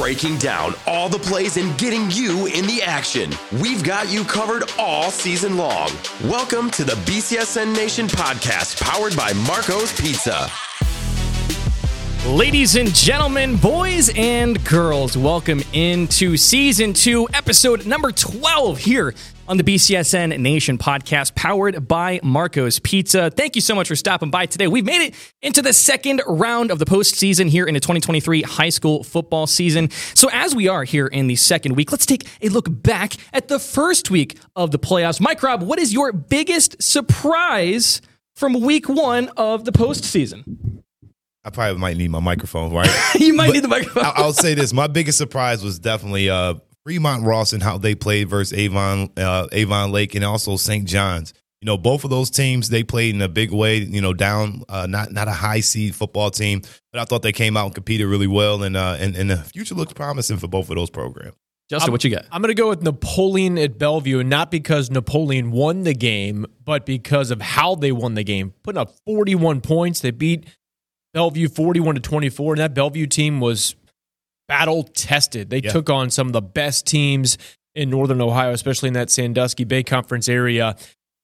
breaking down all the plays and getting you in the action. We've got you covered all season long. Welcome to the BCSN Nation podcast powered by Marco's Pizza. Ladies and gentlemen, boys and girls, welcome into season two, episode number 12 here on the BCSN Nation podcast, powered by Marco's Pizza. Thank you so much for stopping by today. We've made it into the second round of the postseason here in the 2023 high school football season. So, as we are here in the second week, let's take a look back at the first week of the playoffs. Mike Rob, what is your biggest surprise from week one of the postseason? I probably might need my microphone, right? you might but need the microphone. I'll, I'll say this: my biggest surprise was definitely uh, Fremont Ross and how they played versus Avon uh, Avon Lake and also St. John's. You know, both of those teams they played in a big way. You know, down uh, not not a high seed football team, but I thought they came out and competed really well, and uh, and, and the future looks promising for both of those programs. Justin, I'm, what you got? I'm going to go with Napoleon at Bellevue, and not because Napoleon won the game, but because of how they won the game. Putting up 41 points, they beat Bellevue 41 to 24, and that Bellevue team was battle tested. They yeah. took on some of the best teams in Northern Ohio, especially in that Sandusky Bay Conference area.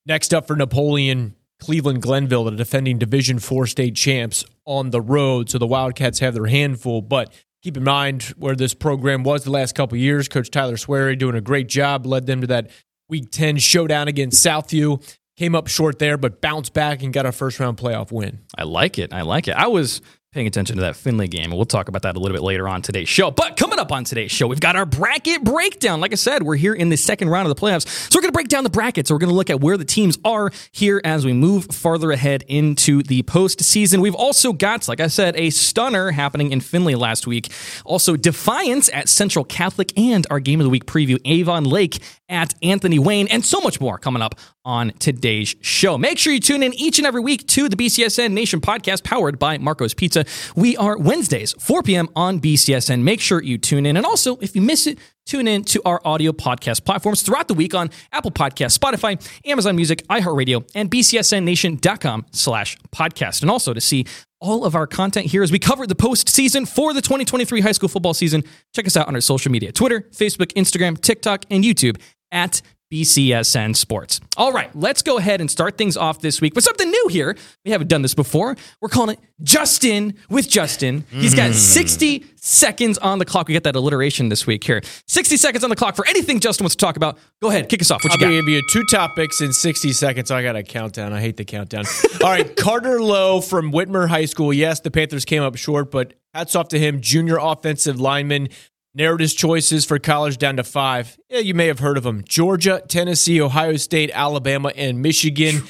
Next up for Napoleon, Cleveland Glenville, the defending Division Four state champs on the road. So the Wildcats have their handful, but keep in mind where this program was the last couple years. Coach Tyler Swery doing a great job, led them to that Week 10 showdown against Southview. Came up short there, but bounced back and got a first round playoff win. I like it. I like it. I was paying attention to that Findlay game. And we'll talk about that a little bit later on today's show. But coming up on today's show, we've got our bracket breakdown. Like I said, we're here in the second round of the playoffs. So we're going to break down the brackets. We're going to look at where the teams are here as we move farther ahead into the postseason. We've also got, like I said, a stunner happening in Findlay last week. Also, Defiance at Central Catholic and our game of the week preview, Avon Lake at Anthony Wayne, and so much more coming up on today's show. Make sure you tune in each and every week to the BCSN Nation podcast powered by Marco's Pizza. We are Wednesdays, 4 p.m. on BCSN. Make sure you tune in. And also, if you miss it, tune in to our audio podcast platforms throughout the week on Apple Podcasts, Spotify, Amazon Music, iHeartRadio, and BCSNNation.com slash podcast. And also to see all of our content here as we cover the postseason for the 2023 high school football season. Check us out on our social media Twitter, Facebook, Instagram, TikTok, and YouTube at BCSN Sports. All right, let's go ahead and start things off this week with something new here. We haven't done this before. We're calling it Justin with Justin. He's got mm. 60 seconds on the clock. We get that alliteration this week here. 60 seconds on the clock for anything Justin wants to talk about. Go ahead, kick us off. What you I'll got? give you two topics in 60 seconds. I got a countdown. I hate the countdown. All right, Carter Lowe from Whitmer High School. Yes, the Panthers came up short, but hats off to him. Junior offensive lineman narrowed his choices for college down to five. Yeah, you may have heard of them Georgia, Tennessee, Ohio State, Alabama, and Michigan.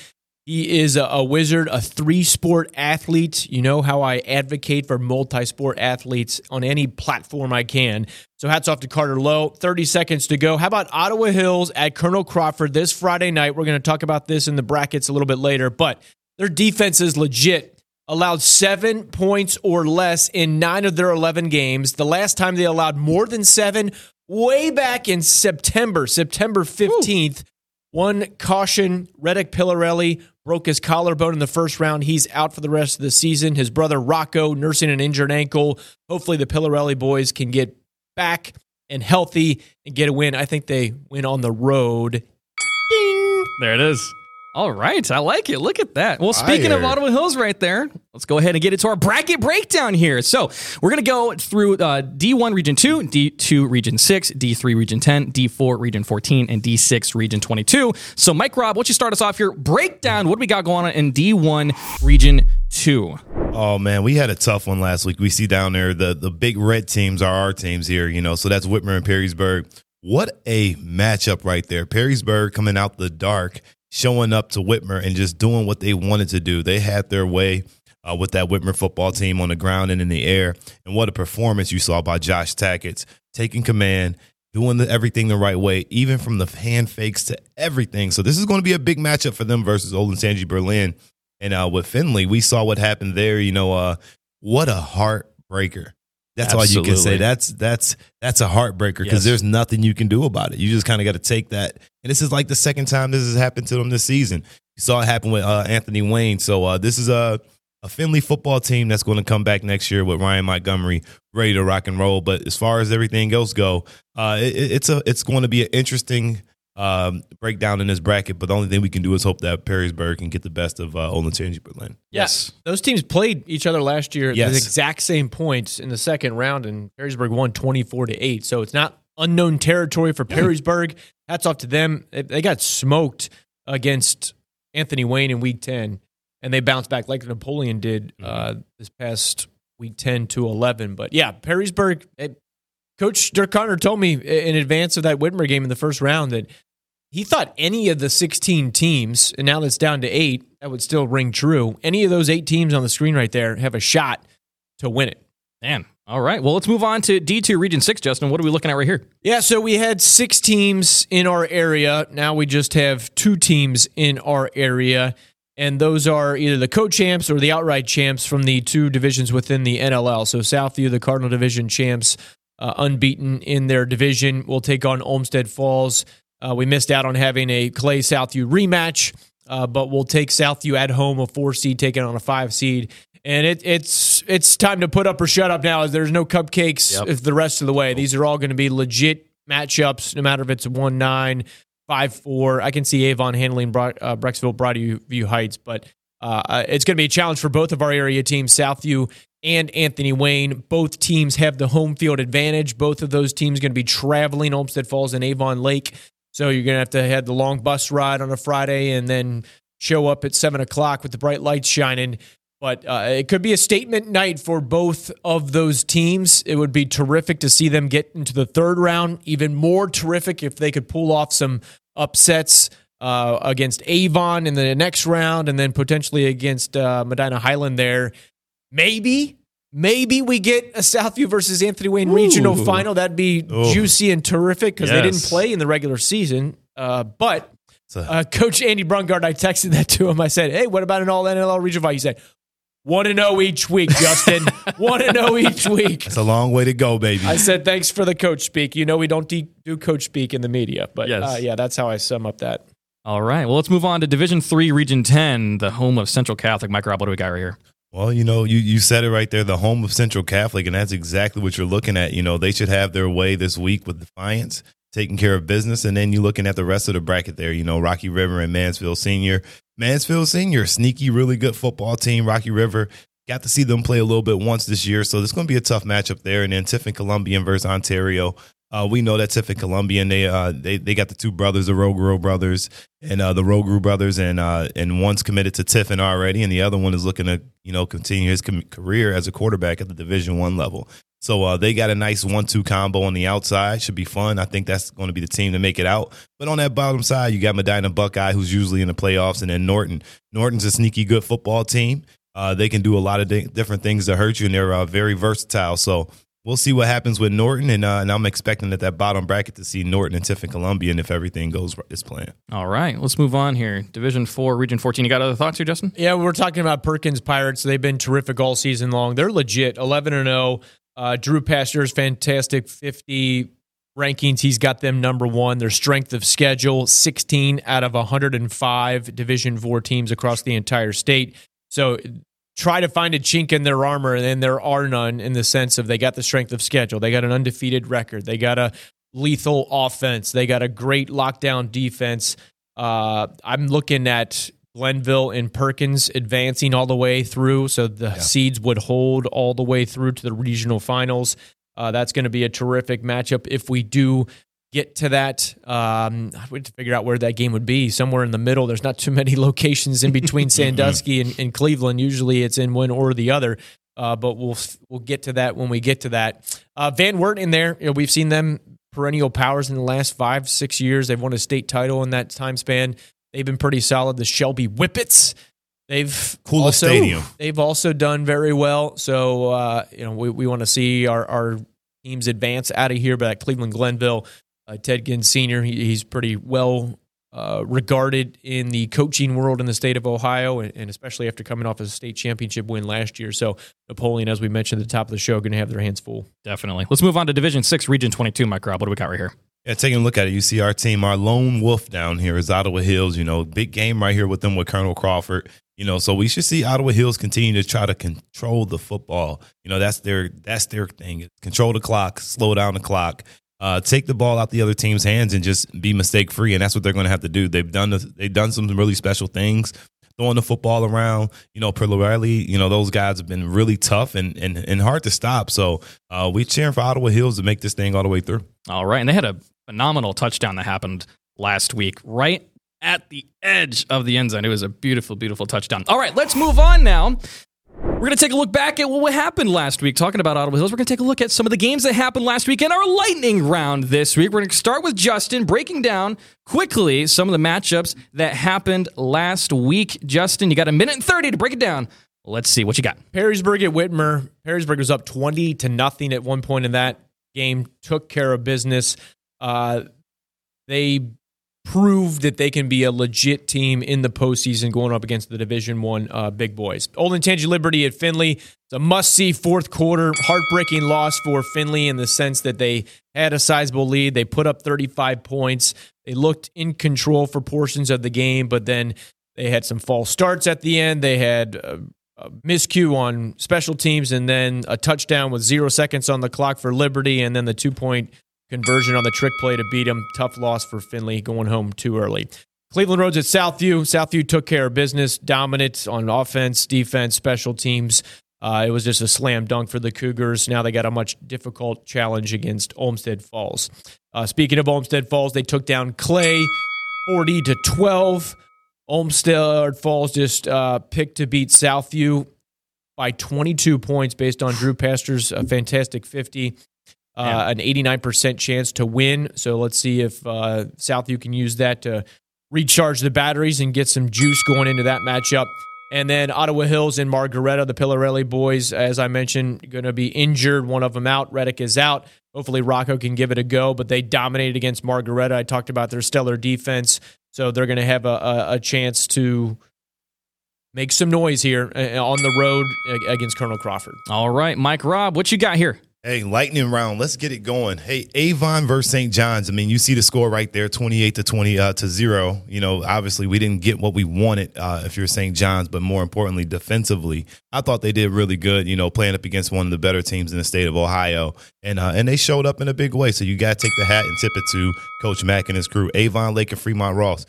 He is a, a wizard, a three sport athlete. You know how I advocate for multi sport athletes on any platform I can. So hats off to Carter Lowe. 30 seconds to go. How about Ottawa Hills at Colonel Crawford this Friday night? We're going to talk about this in the brackets a little bit later, but their defense is legit allowed seven points or less in nine of their 11 games. The last time they allowed more than seven, way back in September, September 15th. Ooh. One caution Reddick Pillarelli broke his collarbone in the first round. He's out for the rest of the season. His brother Rocco nursing an injured ankle. Hopefully, the Pillarelli boys can get back and healthy and get a win. I think they win on the road. Ding! There it is. All right, I like it. Look at that. Well, speaking of Ottawa Hills right there, let's go ahead and get into our bracket breakdown here. So we're going to go through uh, D1 Region 2, D2 Region 6, D3 Region 10, D4 Region 14, and D6 Region 22. So, Mike Rob, why don't you start us off here? Breakdown, what do we got going on in D1 Region 2? Oh man, we had a tough one last week. We see down there the the big red teams are our teams here, you know. So that's Whitmer and Perrysburg. What a matchup right there. Perrysburg coming out the dark showing up to Whitmer and just doing what they wanted to do. They had their way uh, with that Whitmer football team on the ground and in the air. And what a performance you saw by Josh Tackett, taking command, doing the, everything the right way, even from the hand fakes to everything. So this is going to be a big matchup for them versus Olentangy Berlin. And uh, with Findlay, we saw what happened there. You know, uh, what a heartbreaker that's Absolutely. all you can say. That's that's that's a heartbreaker because yes. there's nothing you can do about it. You just kind of got to take that. And this is like the second time this has happened to them this season. You saw it happen with uh, Anthony Wayne. So uh, this is a a Findlay football team that's going to come back next year with Ryan Montgomery ready to rock and roll. But as far as everything else go, uh, it, it's a it's going to be an interesting um, breakdown in this bracket. But the only thing we can do is hope that Perrysburg can get the best of uh, Olentangy Berlin. Yes. Those teams played each other last year at Yes. the exact same points in the second round, and Perrysburg won 24 to 8. So it's not unknown territory for Perrysburg. Hats off to them. They- They got smoked against Anthony Wayne in week 10, and they bounced back like Napoleon did uh, this past week 10 to 11. But yeah, Perrysburg, eh, Coach Dirk Connor told me in advance of that Whitmer game in the first round that he thought any of the 16 teams, and now that's down to eight, that would still ring true. Any of those eight teams on the screen right there have a shot to win it. Man. All right. Well, let's move on to D2 Region 6, Justin. What are we looking at right here? Yeah, so we had six teams in our area. Now we just have two teams in our area. And those are either the co champs or the outright champs from the two divisions within the NLL. So Southview, the Cardinal Division champs, uh, unbeaten in their division, will take on Olmsted Falls. Uh, we missed out on having a Clay Southview rematch, uh, but we'll take Southview at home, a four seed taking on a five seed. And it, it's it's time to put up or shut up now. As there's no cupcakes Yep. if the rest of the way. These are all going to be legit matchups, no matter if it's one nine, five four. I can see Avon handling Broad, uh, Brecksville, Broadview Heights, but uh, it's going to be a challenge for both of our area teams, Southview and Anthony Wayne. Both teams have the home field advantage. Both of those teams going to be traveling Olmsted Falls and Avon Lake, so you're going to have to have the long bus ride on a Friday and then show up at seven o'clock with the bright lights shining. But uh, it could be a statement night for both of those teams. It would be terrific to see them get into the third round. Even more terrific if they could pull off some upsets uh, against Avon in the next round and then potentially against uh, Medina Highland there. Maybe, maybe we get a Southview versus Anthony Wayne regional final. That'd be Oh. juicy and terrific because they didn't play in the regular season. Uh, but So, uh, Coach Andy Brungard, I texted that to him. I said, "Hey, what about an all NLL regional final?" He said, "One to zero each week, Justin. One to zero each week." it's a long way to go, baby. I said, "Thanks for the coach speak." You know, we don't de- do coach speak in the media, but Yes. uh, yeah, that's how I sum up that. All right. Well, let's move on to Division 3, Region 10, the home of Central Catholic. Mike Rob, what do we got right here? Well, you know, you, you said it right there, the home of Central Catholic, and that's exactly what you're looking at. You know, they should have their way this week with Defiance, taking care of business, and then you're looking at the rest of the bracket there, you know, Rocky River and Mansfield Senior. Mansfield Senior, sneaky, really good football team. Rocky River, got to see them play a little bit once this year, so it's going to be a tough matchup there. And then Tiffin Columbian versus Ontario. Uh, we know that Tiffin Columbian, they uh they, they got the two brothers, the Rogro brothers and uh, the Rogru brothers, and uh, and one's committed to Tiffin already, and the other one is looking to you know continue his com- career as a quarterback at the Division One level. So uh, they got a nice one-two combo on the outside. Should be fun. I think that's going to be the team to make it out. But on that bottom side, you got Medina Buckeye, who's usually in the playoffs, and then Norton. Norton's a sneaky good football team. Uh, they can do a lot of di- different things to hurt you, and they're very versatile. So we'll see what happens with Norton, and uh, and I'm expecting at that bottom bracket to see Norton and Tiffin Columbian if everything goes as planned. All right. Let's move on here. Division 4, Region 14. You got other thoughts here, Justin? Yeah, we're talking about Perkins Pirates. They've been terrific all season long. They're legit, eleven and zero. Uh, Drew Pasteur's fantastic fifty rankings. He's got them number one. Their strength of schedule, sixteen out of one hundred and five Division Four teams across the entire state. So try to find a chink in their armor, and there are none in the sense of they got the strength of schedule. They got an undefeated record. They got a lethal offense. They got a great lockdown defense. Uh, I'm looking at Glenville and Perkins advancing all the way through, so the seeds would hold all the way through to the regional finals. Uh, that's going to be a terrific matchup if we do get to that. Um, I would figure out where that game would be. Somewhere in the middle. There's not too many locations in between Sandusky and, and Cleveland. Usually, it's in one or the other. Uh, but we'll we'll get to that when we get to that. Uh, Van Wert in there. You know, we've seen them perennial powers in the last five six years. They've won a state title in that time span. They've been pretty solid. The Shelby Whippets. They've Coolest also, stadium. They've also done very well. So uh, you know, we, we want to see our, our teams advance out of here. But at Cleveland Glenville, uh, Ted Ginn Sr. He, he's pretty well uh, regarded in the coaching world in the state of Ohio, and, and especially after coming off a state championship win last year. So Napoleon, as we mentioned at the top of the show, going to have their hands full. Definitely. Let's move on to Division 6, Region 22, Mike Rob. What do we got right here? Yeah, taking a look at it, you see our team, our lone wolf down here is Ottawa Hills. You know, big game right here with them with Colonel Crawford. You know, so we should see Ottawa Hills continue to try to control the football. You know, that's their that's their thing. Control the clock, slow down the clock, uh, take the ball out the other team's hands, and just be mistake free. And that's what they're going to have to do. They've done the, they've done some really special things throwing the football around. You know, Pirelli, you know, those guys have been really tough and and, and hard to stop. So uh, we cheering for Ottawa Hills to make this thing all the way through. All right. And they had a phenomenal touchdown that happened last week, right at the edge of the end zone. It was a beautiful, beautiful touchdown. All right, let's move on now. We're going to take a look back at what happened last week. Talking about Ottawa Hills, we're going to take a look at some of the games that happened last week in our lightning round this week. We're going to start with Justin breaking down quickly some of the matchups that happened last week. Justin, you got a minute and 30 to break it down. Let's see what you got. Perrysburg at Whitmer. Perrysburg was up 20 to nothing at one point in that game, took care of business. Uh, they prove that they can be a legit team in the postseason going up against the Division One uh, big boys. Olentangy Liberty at Findlay. It's a must-see fourth quarter, heartbreaking loss for Findlay in the sense that they had a sizable lead. They put up 35 points. They looked in control for portions of the game, but then they had some false starts at the end. They had a, a miscue on special teams, and then a touchdown with zero seconds on the clock for Liberty, and then the two-point conversion on the trick play to beat him. Tough loss for Findlay going home too early. Cleveland Rhodes at Southview. Southview took care of business, dominant on offense, defense, special teams. Uh, it was just a slam dunk for the Cougars. Now they got a much difficult challenge against Olmsted Falls. Uh, speaking of Olmsted Falls, they took down Clay 40 to 12. Olmsted Falls just uh, picked to beat Southview by 22 points based on Drew Pasteur's a fantastic 50 uh, an 89% chance to win. So let's see if uh, Southview can use that to recharge the batteries and get some juice going into that matchup. And then Ottawa Hills and Margaretta, the Pillarelli boys, as I mentioned, going to be injured. One of them out. Reddick is out. Hopefully Rocco can give it a go, but they dominated against Margaretta. I talked about their stellar defense, so they're going to have a, a, a chance to make some noise here uh, on the road against Colonel Crawford. All right, Mike Rob, what you got here? Hey, lightning round. Let's get it going. Hey, Avon versus St. John's. I mean, you see the score right there, twenty-eight to twenty uh, to zero. You know, obviously we didn't get what we wanted uh, if you're St. John's, but more importantly, defensively, I thought they did really good. You know, playing up against one of the better teams in the state of Ohio, and uh, and they showed up in a big way. So you got to take the hat and tip it to Coach Mack and his crew. Avon Lake and Fremont Ross,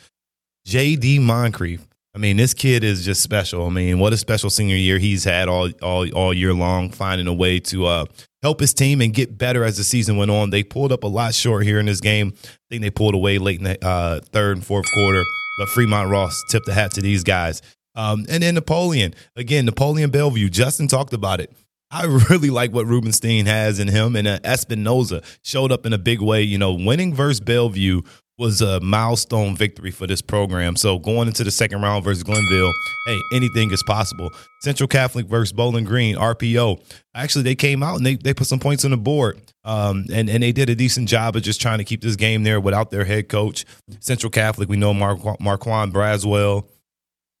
J.D. Moncrief. I mean, this kid is just special. I mean, what a special senior year he's had all all all year long, finding a way to uh, help his team and get better as the season went on. They pulled up a lot short here in this game. I think they pulled away late in the uh, third and fourth quarter, but Fremont Ross tipped the hat to these guys. Um, and then Napoleon again, Napoleon Bellevue. Justin talked about it. I really like what Rubenstein has in him, and uh, Espinoza showed up in a big way. You know, winning versus Bellevue was a milestone victory for this program. So going into the second round versus Glenville, hey, anything is possible. Central Catholic versus Bowling Green, RPO. Actually, they came out and they, they put some points on the board. Um, and, and they did a decent job of just trying to keep this game there without their head coach. Central Catholic, we know Mar- Marquand Braswell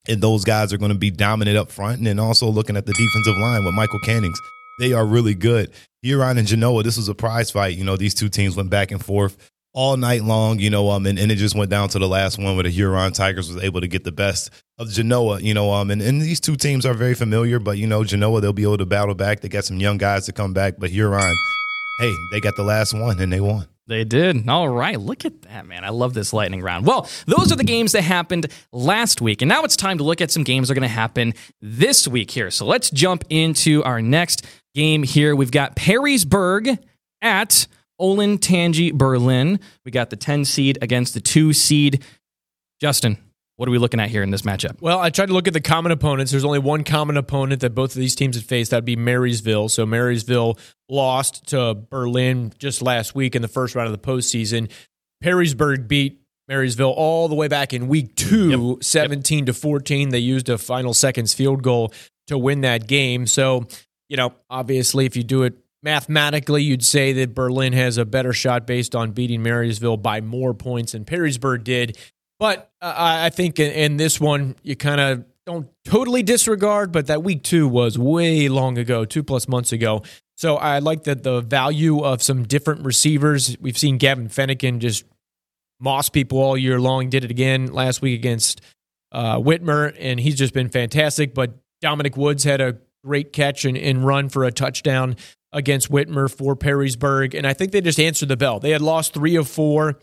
and those guys are going to be dominant up front. And then also looking at the defensive line with Michael Cannings. They are really good. Huron and Genoa, this was a prize fight. You know, these two teams went back and forth all night long, you know, um, and, and it just went down to the last one where the Huron Tigers was able to get the best of Genoa, you know, um, and, and these two teams are very familiar, but you know, Genoa, they'll be able to battle back. They got some young guys to come back, but Huron, hey, they got the last one and they won. They did. All right. Look at that, man. I love this lightning round. Well, those are the games that happened last week. And now it's time to look at some games that are going to happen this week here. So let's jump into our next game here. We've got Perrysburg at Olentangy Berlin. We got the 10 seed against the 2 seed. Justin, what are we looking at here in this matchup? Well, I tried to look at the common opponents. There's only one common opponent that both of these teams have faced. That'd be Marysville. So Marysville lost to Berlin just last week in the first round of the postseason. Perrysburg beat Marysville all the way back in week two, yep. 17 yep. to 14. They used a final seconds field goal to win that game. So, you know, obviously, if you do it mathematically, you'd say that Berlin has a better shot based on beating Marysville by more points than Perrysburg did. But uh, I think in, in this one, you kind of don't totally disregard, but that week two was way long ago, two plus months ago. So I like that the value of some different receivers. We've seen Gavin Fennekin just moss people all year long. Did it again last week against uh, Whitmer, and he's just been fantastic. But Dominic Woods had a great catch and, and run for a touchdown against Whitmer for Perrysburg. And I think they just answered the bell. They had lost three of four,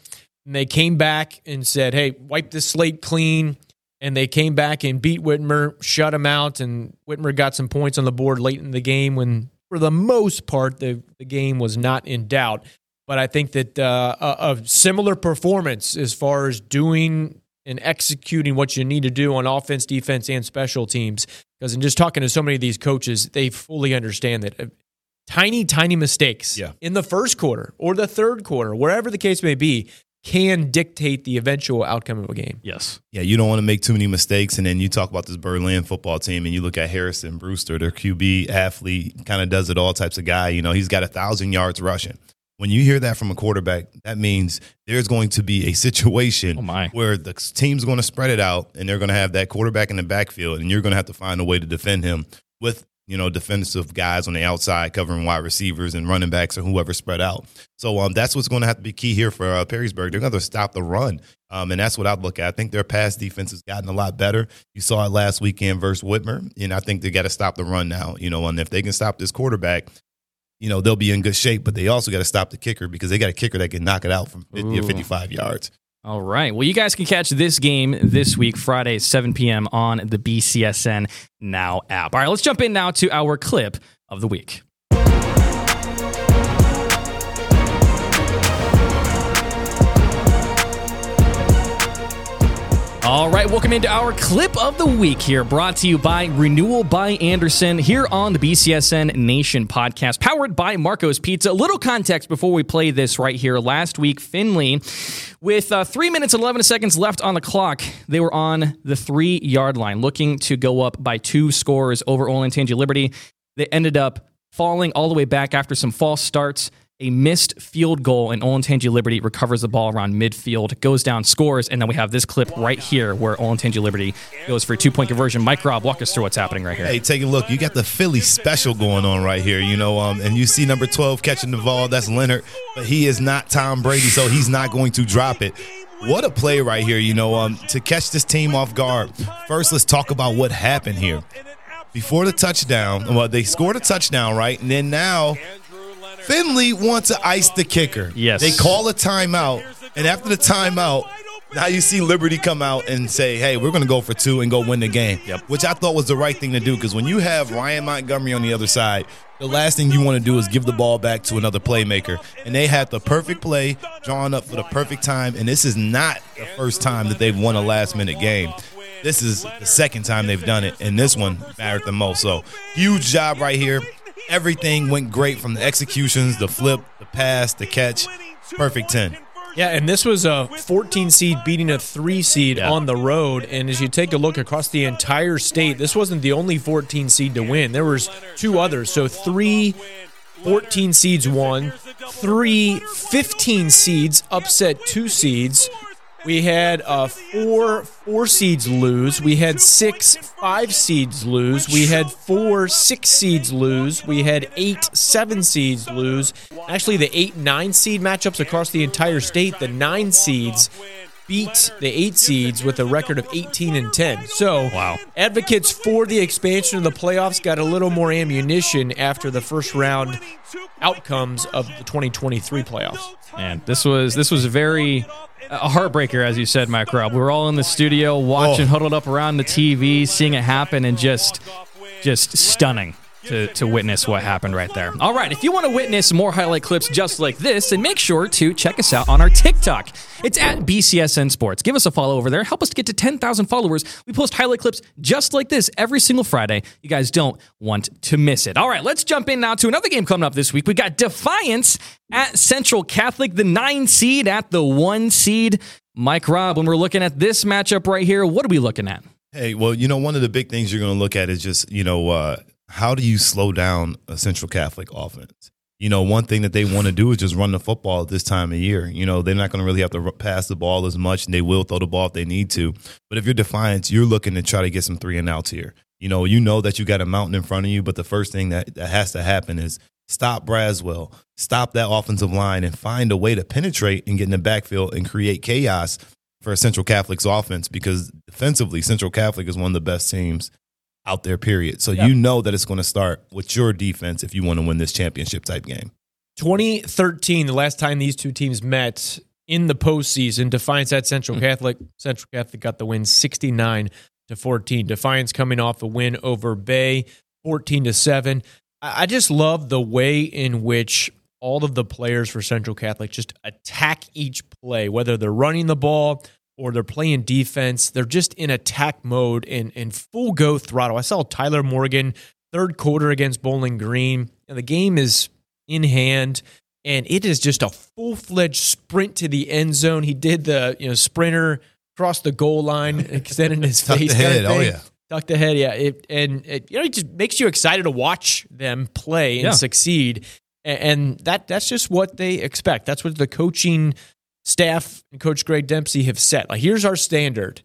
and they came back and said, hey, wipe the slate clean. And they came back and beat Whitmer, shut him out, and Whitmer got some points on the board late in the game when, for the most part, the, the game was not in doubt. But I think that uh, a, a similar performance as far as doing and executing what you need to do on offense, defense, and special teams. Because in just talking to so many of these coaches, they fully understand that uh, tiny, tiny mistakes Yeah. in the first quarter or the third quarter, wherever the case may be, can dictate the eventual outcome of a game. Yes. Yeah, you don't want to make too many mistakes. And then you talk about this Berlin football team, and you look at Harrison Brewster, their QB athlete, kind of does it all types of guy. You know, he's got a thousand yards rushing. When you hear that from a quarterback, that means there's going to be a situation Oh, my. where the team's going to spread it out, and they're going to have that quarterback in the backfield, and you're going to have to find a way to defend him with you know defensive guys on the outside covering wide receivers and running backs or whoever spread out. So um, that's what's going to have to be key here for uh, Perrysburg. They're going to stop the run, um, and that's what I'd look at. I think their pass defense has gotten a lot better. You saw it last weekend versus Whitmer, and I think they got to stop the run now. You know, and if they can stop this quarterback. You know they'll be in good shape, but they also got to stop the kicker because they got a kicker that can knock it out from 50 or 55 yards. All right. Well, you guys can catch this game this week, Friday, 7 p.m. on the BCSN Now app. All right, let's jump in now to our clip of the week. All right, welcome into our clip of the week here, brought to you by Renewal by Andersen here on the BCSN Nation podcast, powered by Marco's Pizza. A little context before we play this right here. Last week, Findlay, with uh, three minutes and 11 seconds left on the clock, they were on the three yard line, looking to go up by two scores over Olentangy Liberty. They ended up falling all the way back after some false starts a missed field goal, and Olentangy Liberty recovers the ball around midfield, goes down, scores, and then we have this clip right here where Olentangy Liberty goes for a two point conversion. Mike Rob, walk us through what's happening right here. Hey, take a look. You got the Philly special going on right here, you know, um, and you see number 12 catching the ball. That's Leonard, but he is not Tom Brady, so he's not going to drop it. What a play right here, you know, um, to catch this team off guard. First, let's talk about what happened here. Before the touchdown, well, they scored a touchdown, right? And then now Findlay wants to ice the kicker. Yes. They call a timeout, and after the timeout, now you see Liberty come out and say, "Hey, we're going to go for two and go win the game." Yep. Which I thought was the right thing to do because when you have Ryan Montgomery on the other side, the last thing you want to do is give the ball back to another playmaker. And they had the perfect play drawn up for the perfect time, and this is not the first time that they've won a last-minute game. This is the second time they've done it, and this one mattered the most. So huge job right here. Everything went great from the executions, the flip, the pass, the catch. Perfect 10. Yeah, and this was a 14 seed beating a 3 seed Yeah. on the road and as you take a look across the entire state, this wasn't the only 14 seed to win. There was two others. So 3 14 seeds won, 3 15 seeds upset 2 seeds. We had uh, four four seeds lose. We had six five seeds lose. We had four six seeds lose. We had eight seven seeds lose. Actually, the eight nine seed matchups across the entire state, the nine seeds beat the eight seeds with a record of 18 and 10. So, Wow. advocates for the expansion of the playoffs got a little more ammunition after the first round outcomes of the 2023 playoffs. And this was this was very a heartbreaker, as you said, Mike Rob. We were all in the studio watching, Oh. huddled up around the TV, seeing it happen, and just just stunning. To, to witness what happened right there. All right, if you want to witness more highlight clips just like this, then make sure to check us out on our TikTok. It's at BCSN Sports. Give us a follow over there. Help us to get to 10,000 followers. We post highlight clips just like this every single Friday. You guys don't want to miss it. All right, let's jump in now to another game coming up this week. We got Defiance at Central Catholic, the nine seed at the one seed. Mike Rob, when we're looking at this matchup right here, what are we looking at? Hey, well, you know, one of the big things you're going to look at is just, you know, uh, how do you slow down a Central Catholic offense? You know, one thing that they want to do is just run the football at this time of year. You know, they're not going to really have to pass the ball as much, and they will throw the ball if they need to. But if you're Defiance, you're looking to try to get some three and outs here. You know, you know that you got a mountain in front of you, but the first thing that, that has to happen is stop Braswell, stop that offensive line, and find a way to penetrate and get in the backfield and create chaos for Central Catholic's offense because defensively, Central Catholic is one of the best teams out there, period. So you know that it's going to start with your defense if you want to win this championship type game. 2013, the last time these two teams met in the postseason, Defiance at Central hmm. Catholic. Central Catholic got the win 69 to 14. Defiance coming off a win over Bay 14 to 7. I I just love the way in which all of the players for Central Catholic just attack each play, whether they're running the ball or they're playing defense. They're just in attack mode and, and full go throttle. I saw Tyler Morgan third quarter against Bowling Green, and the game is in hand. And it is just a full fledged sprint to the end zone. He did the you know sprinter across the goal line, extending his face. kind of Oh, yeah. tucked ahead. Yeah, it, and it, you know it just makes you excited to watch them play and Yeah. succeed. A- And that that's just what they expect. That's what the coaching staff and Coach Greg Dempsey have set. Like, here's our standard.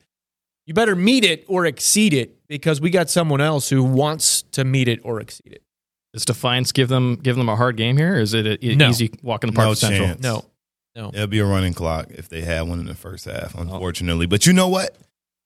You better meet it or exceed it because we got someone else who wants to meet it or exceed it. Does Defiance give them give them a hard game here? Or is it an No. easy walk in the park No Central? chance. No, no. It'll be a running clock if they had one in the first half, oh. unfortunately. But you know what?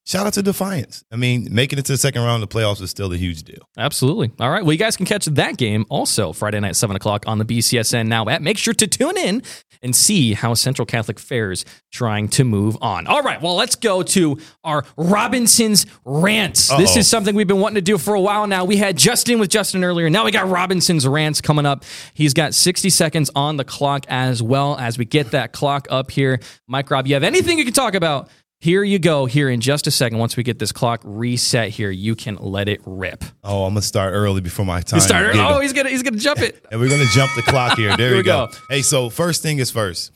Shout out to Defiance. I mean, making it to the second round of the playoffs is still a huge deal. Absolutely. All right. Well, you guys can catch that game also Friday night, 7 o'clock on the BCSN Now app. Make sure to tune in and see how Central Catholic fares trying to move on. All right. Well, let's go to our Robinson's rants. This Uh-oh. is something we've been wanting to do for a while now. We had Justin with Justin earlier. Now we got Robinson's rants coming up. He's got 60 seconds on the clock as well as we get that clock up here. Mike Rob, you have anything you can talk about? Here you go. Here in just a second. Once we get this clock reset here, you can let it rip. Oh, I'm gonna start early before my time. He started. Get Oh, he's gonna he's gonna jump it. and we're gonna jump the clock here. There Here we go. go. Hey, so first thing is first.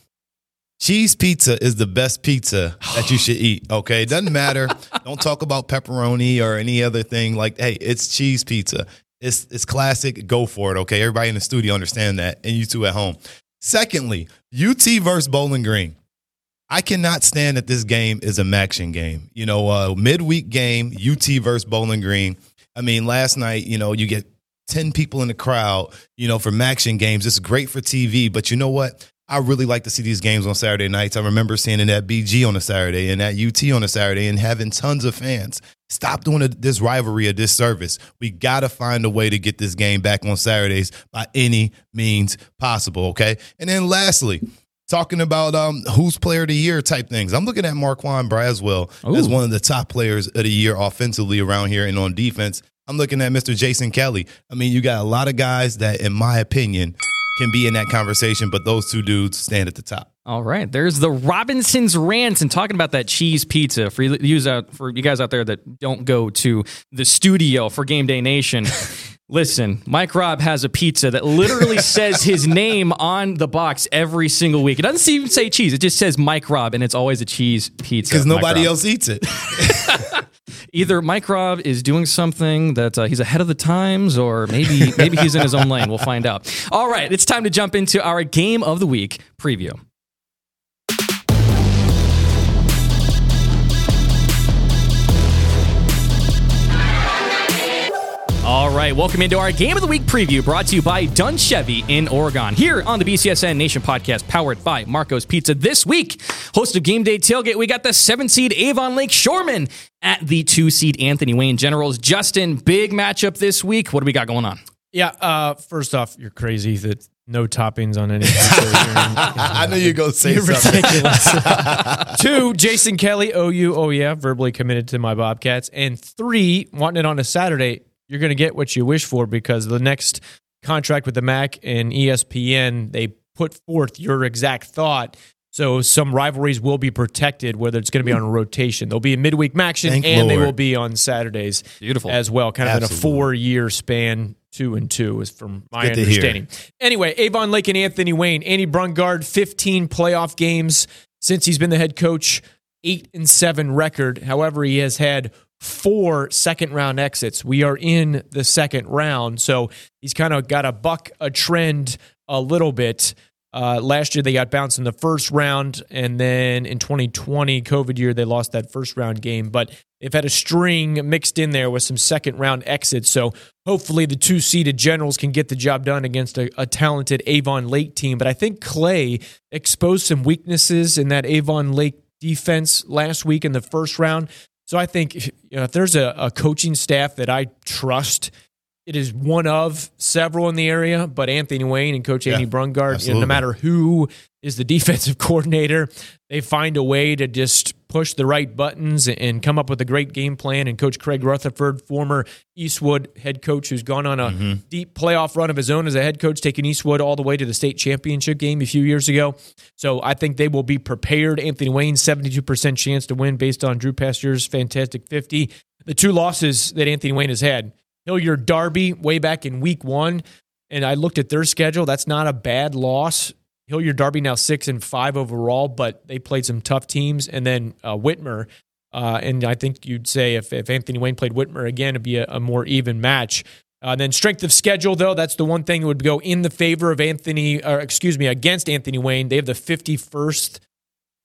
Cheese pizza is the best pizza that you should eat. Okay, it doesn't matter. Don't talk about pepperoni or any other thing. Like, hey, it's cheese pizza. It's it's classic. Go for it. Okay, everybody in the studio understand that, and you two at home. Secondly, UT versus Bowling Green. I cannot stand that this game is a action game. You know, uh, midweek game, UT versus Bowling Green. I mean, last night, you know, you get 10 people in the crowd, you know, for action games. It's great for TV, but you know what? I really like to see these games on Saturday nights. I remember seeing it at BG on a Saturday and at UT on a Saturday and having tons of fans. Stop doing a, this rivalry a disservice. We got to find a way to get this game back on Saturdays by any means possible, okay? And then lastly, talking about um, who's player of the year type things. I'm looking at Marquand Braswell as one of the top players of the year offensively around here and on defense. I'm looking at Mr. Jason Kelly. I mean, you got a lot of guys that, in my opinion, can be in that conversation, but those two dudes stand at the top. All right, there's the Robinson's rants and talking about that cheese pizza for you for you guys out there that don't go to the studio for Game Day Nation. Listen, Mike Rob has a pizza that literally says his name on the box every single week. It doesn't even say cheese; it just says Mike Rob, and it's always a cheese pizza. Because nobody else eats it. Either Mike Rob is doing something that uh, he's ahead of the times, or maybe maybe he's in his own lane. We'll find out. All right, it's time to jump into our game of the week preview. All right, welcome into our Game of the Week preview brought to you by Dunn Chevy in Oregon. Here on the BCSN Nation podcast, powered by Marco's Pizza. This week, host of Game Day Tailgate, we got the seven seed Avon Lake Shoremen at the two seed Anthony Wayne Generals. Justin, big matchup this week. What do we got going on? Yeah. Uh, first off, you're crazy that no toppings on any. pizza. You're- I knew you'd go say You're something. ridiculous. Two, Jason Kelly, OU, oh yeah, verbally committed to my Bobcats. And three, wanting it on a Saturday, you're going to get what you wish for because the next contract with the MAC and ESPN, they put forth your exact thought. So some rivalries will be protected, whether it's going to be on a rotation. They'll be in midweek action, Thank and they will be on Saturdays Beautiful. as well, kind of in a four-year span. Two and two is from my Good understanding. Anyway, Avon Lake and Anthony Wayne, Andy Brungard, 15 playoff games since he's been the head coach, eight and seven record. However, he has had four second round exits. We are in the second round, so he's kind of got to buck a trend a little bit. Uh, last year they got bounced in the first round, and then in 2020 COVID year they lost that first round game. But they've had a string mixed in there with some second round exits. So hopefully the two seeded Generals can get the job done against a, a talented Avon Lake team. But I think Clay exposed some weaknesses in that Avon Lake defense last week in the first round. So I think if, you know, if there's a, a coaching staff that I trust, it is one of several in the area, but Anthony Wayne and Coach Andy Yeah, Brungard, you know, no matter who is the defensive coordinator, they find a way to just push the right buttons and come up with a great game plan. And Coach Craig Rutherford, former Eastwood head coach, who's gone on a Mm-hmm. deep playoff run of his own as a head coach, taking Eastwood all the way to the state championship game a few years ago. So I think they will be prepared. Anthony Wayne, 72% chance to win based on Drew Pasteur's fantastic 50. The two losses that Anthony Wayne has had Hilliard Darby way back in week one. And I looked at their schedule. That's not a bad loss. Hilliard Darby now six and five overall, but they played some tough teams. And then uh, Whitmer. Uh, and I think you'd say if, if Anthony Wayne played Whitmer again, it'd be a, a more even match. Uh, then strength of schedule, though, that's the one thing that would go in the favor of Anthony, or excuse me, against Anthony Wayne. They have the 51st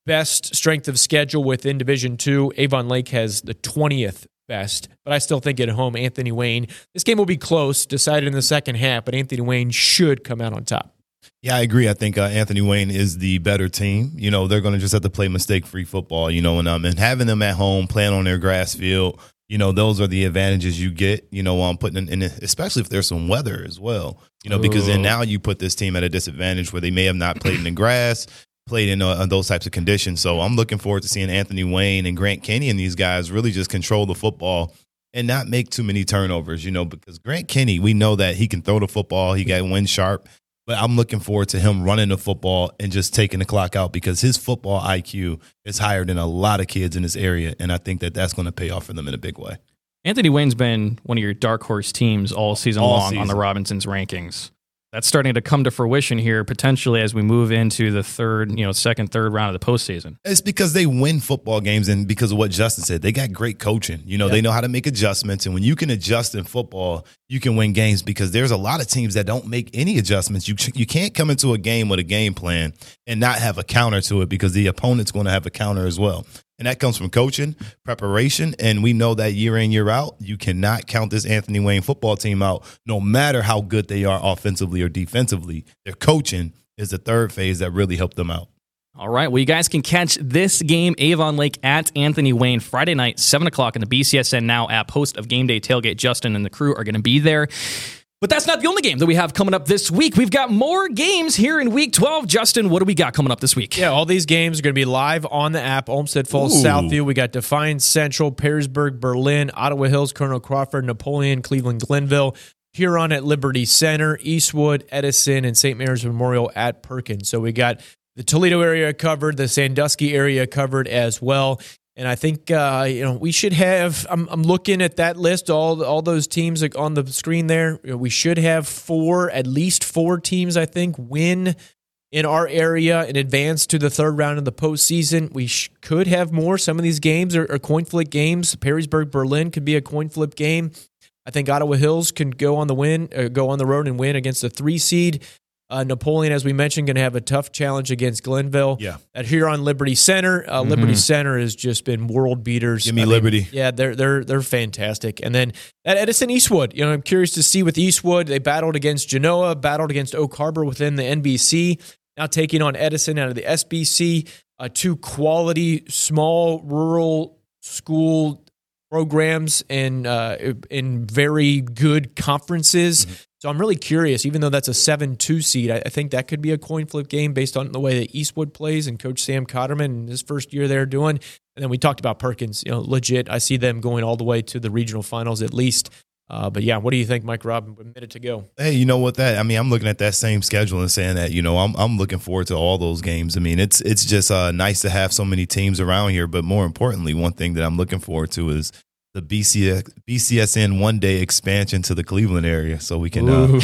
best strength of schedule within Division Two. Avon Lake has the 20th best, but I still think at home, Anthony Wayne. This game will be close, decided in the second half, but Anthony Wayne should come out on top. Yeah, I agree. I think uh, Anthony Wayne is the better team. You know, they're going to just have to play mistake-free football. You know, and um, and having them at home playing on their grass field, you know, those are the advantages you get. You know, um, putting in, in especially if there's some weather as well. You know, because then now you put this team at a disadvantage where they may have not played in the grass, played in uh, those types of conditions. So I'm looking forward to seeing Anthony Wayne and Grant Kenny and these guys really just control the football and not make too many turnovers. You know, because Grant Kenny, we know that he can throw the football. He got wind sharp. But I'm looking forward to him running the football and just taking the clock out because his football IQ is higher than a lot of kids in this area, and I think that that's going to pay off for them in a big way. Anthony Wayne's been one of your dark horse teams all season All long on the. Robinsons rankings. That's starting to come to fruition here potentially as we move into the third, you know, second, third round of the postseason. It's because they win football games, and because of what Justin said, they got great coaching. You know, they know how to make adjustments, and when you can adjust in football, you can win games. Because there's a lot of teams that don't make any adjustments. You you can't come into a game with a game plan and not have a counter to it because the opponent's going to have a counter as well. And that comes from coaching, preparation, and we know that year in year out, you cannot count this Anthony Wayne football team out, no matter how good they are offensively or defensively. Their coaching is the third phase that really helped them out. All right. Well, you guys can catch this game, Avon Lake at Anthony Wayne, Friday night, 7 o'clock in the BCSN Now app. Host of Game Day Tailgate, Justin and the crew are going to be there. But that's not the only game that we have coming up this week. We've got more games here in week 12. Justin, what do we got coming up this week? Yeah, all these games are going to be live on the app. Olmsted Falls, Ooh. Southview. We got Defiance Central, Perrysburg, Berlin, Ottawa Hills, Colonel Crawford, Napoleon, Cleveland, Glenville, Huron at Liberty Center, Eastwood, Edison, and St. Mary's Memorial at Perkins. So we got the Toledo area covered, the Sandusky area covered as well. And I think uh, you know we should have. I'm, I'm looking at that list, all all those teams on the screen there. We should have four, at least four teams. I think win in our area and advance to the third round of the postseason. We sh- could have more. Some of these games are, are coin flip games. Perrysburg, Berlin could be a coin flip game. I think Ottawa Hills can go on the win, uh, go on the road and win against a three seed. Uh, Napoleon, as we mentioned, going to have a tough challenge against Glenville. Yeah. At Huron Liberty Center, uh, Liberty Center has just been world beaters. Give me I mean, Liberty. yeah, they're they're they're fantastic. And then at Edison Eastwood, you know, I'm curious to see with Eastwood, they battled against Genoa, battled against Oak Harbor within the NBC, now taking on Edison out of the SBC, uh, two quality small rural school programs and uh, in very good conferences. So I'm really curious, even though that's a 7 2 seed, I, think that could be a coin flip game based on the way that Eastwood plays and Coach Sam Cotterman in his first year there doing. And then we talked about Perkins, you know, legit. I see them going all the way to the regional finals at least. Uh, but yeah, what do you think, Mike Rob? A minute to go. Hey, you know what? That I mean, I'm looking at that same schedule and saying that you know I'm I'm looking forward to all those games. I mean, it's it's just uh, nice to have so many teams around here. But more importantly, one thing that I'm looking forward to is the BCS, BCSN one day expansion to the Cleveland area, so we can uh,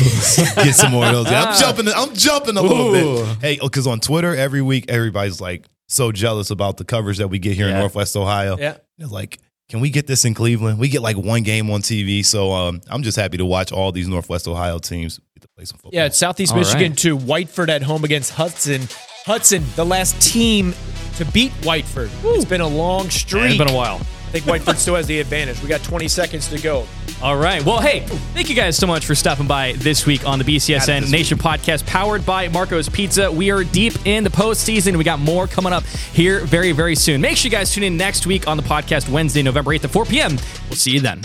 get some more of those. Yeah, I'm jumping. I'm jumping a little Ooh. bit. Hey, because on Twitter every week everybody's like so jealous about the coverage that we get here in Northwest Ohio. Yeah. They're like, can we get this in Cleveland? We get like one game on TV. So um, I'm just happy to watch all these Northwest Ohio teams get to play some football. Yeah, it's Southeast All Michigan right. too. Whiteford at home against Hudson. Hudson, the last team to beat Whiteford. It's been a long streak. It's been a while. I think Whiteford still has the advantage. We got 20 seconds to go. All right. Well, hey, thank you guys so much for stopping by this week on the BCSN Nation podcast powered by Marco's Pizza. We are deep in the postseason. We got more coming up here very, very soon. Make sure you guys tune in next week on the podcast Wednesday, November 8th at 4 p.m. We'll see you then.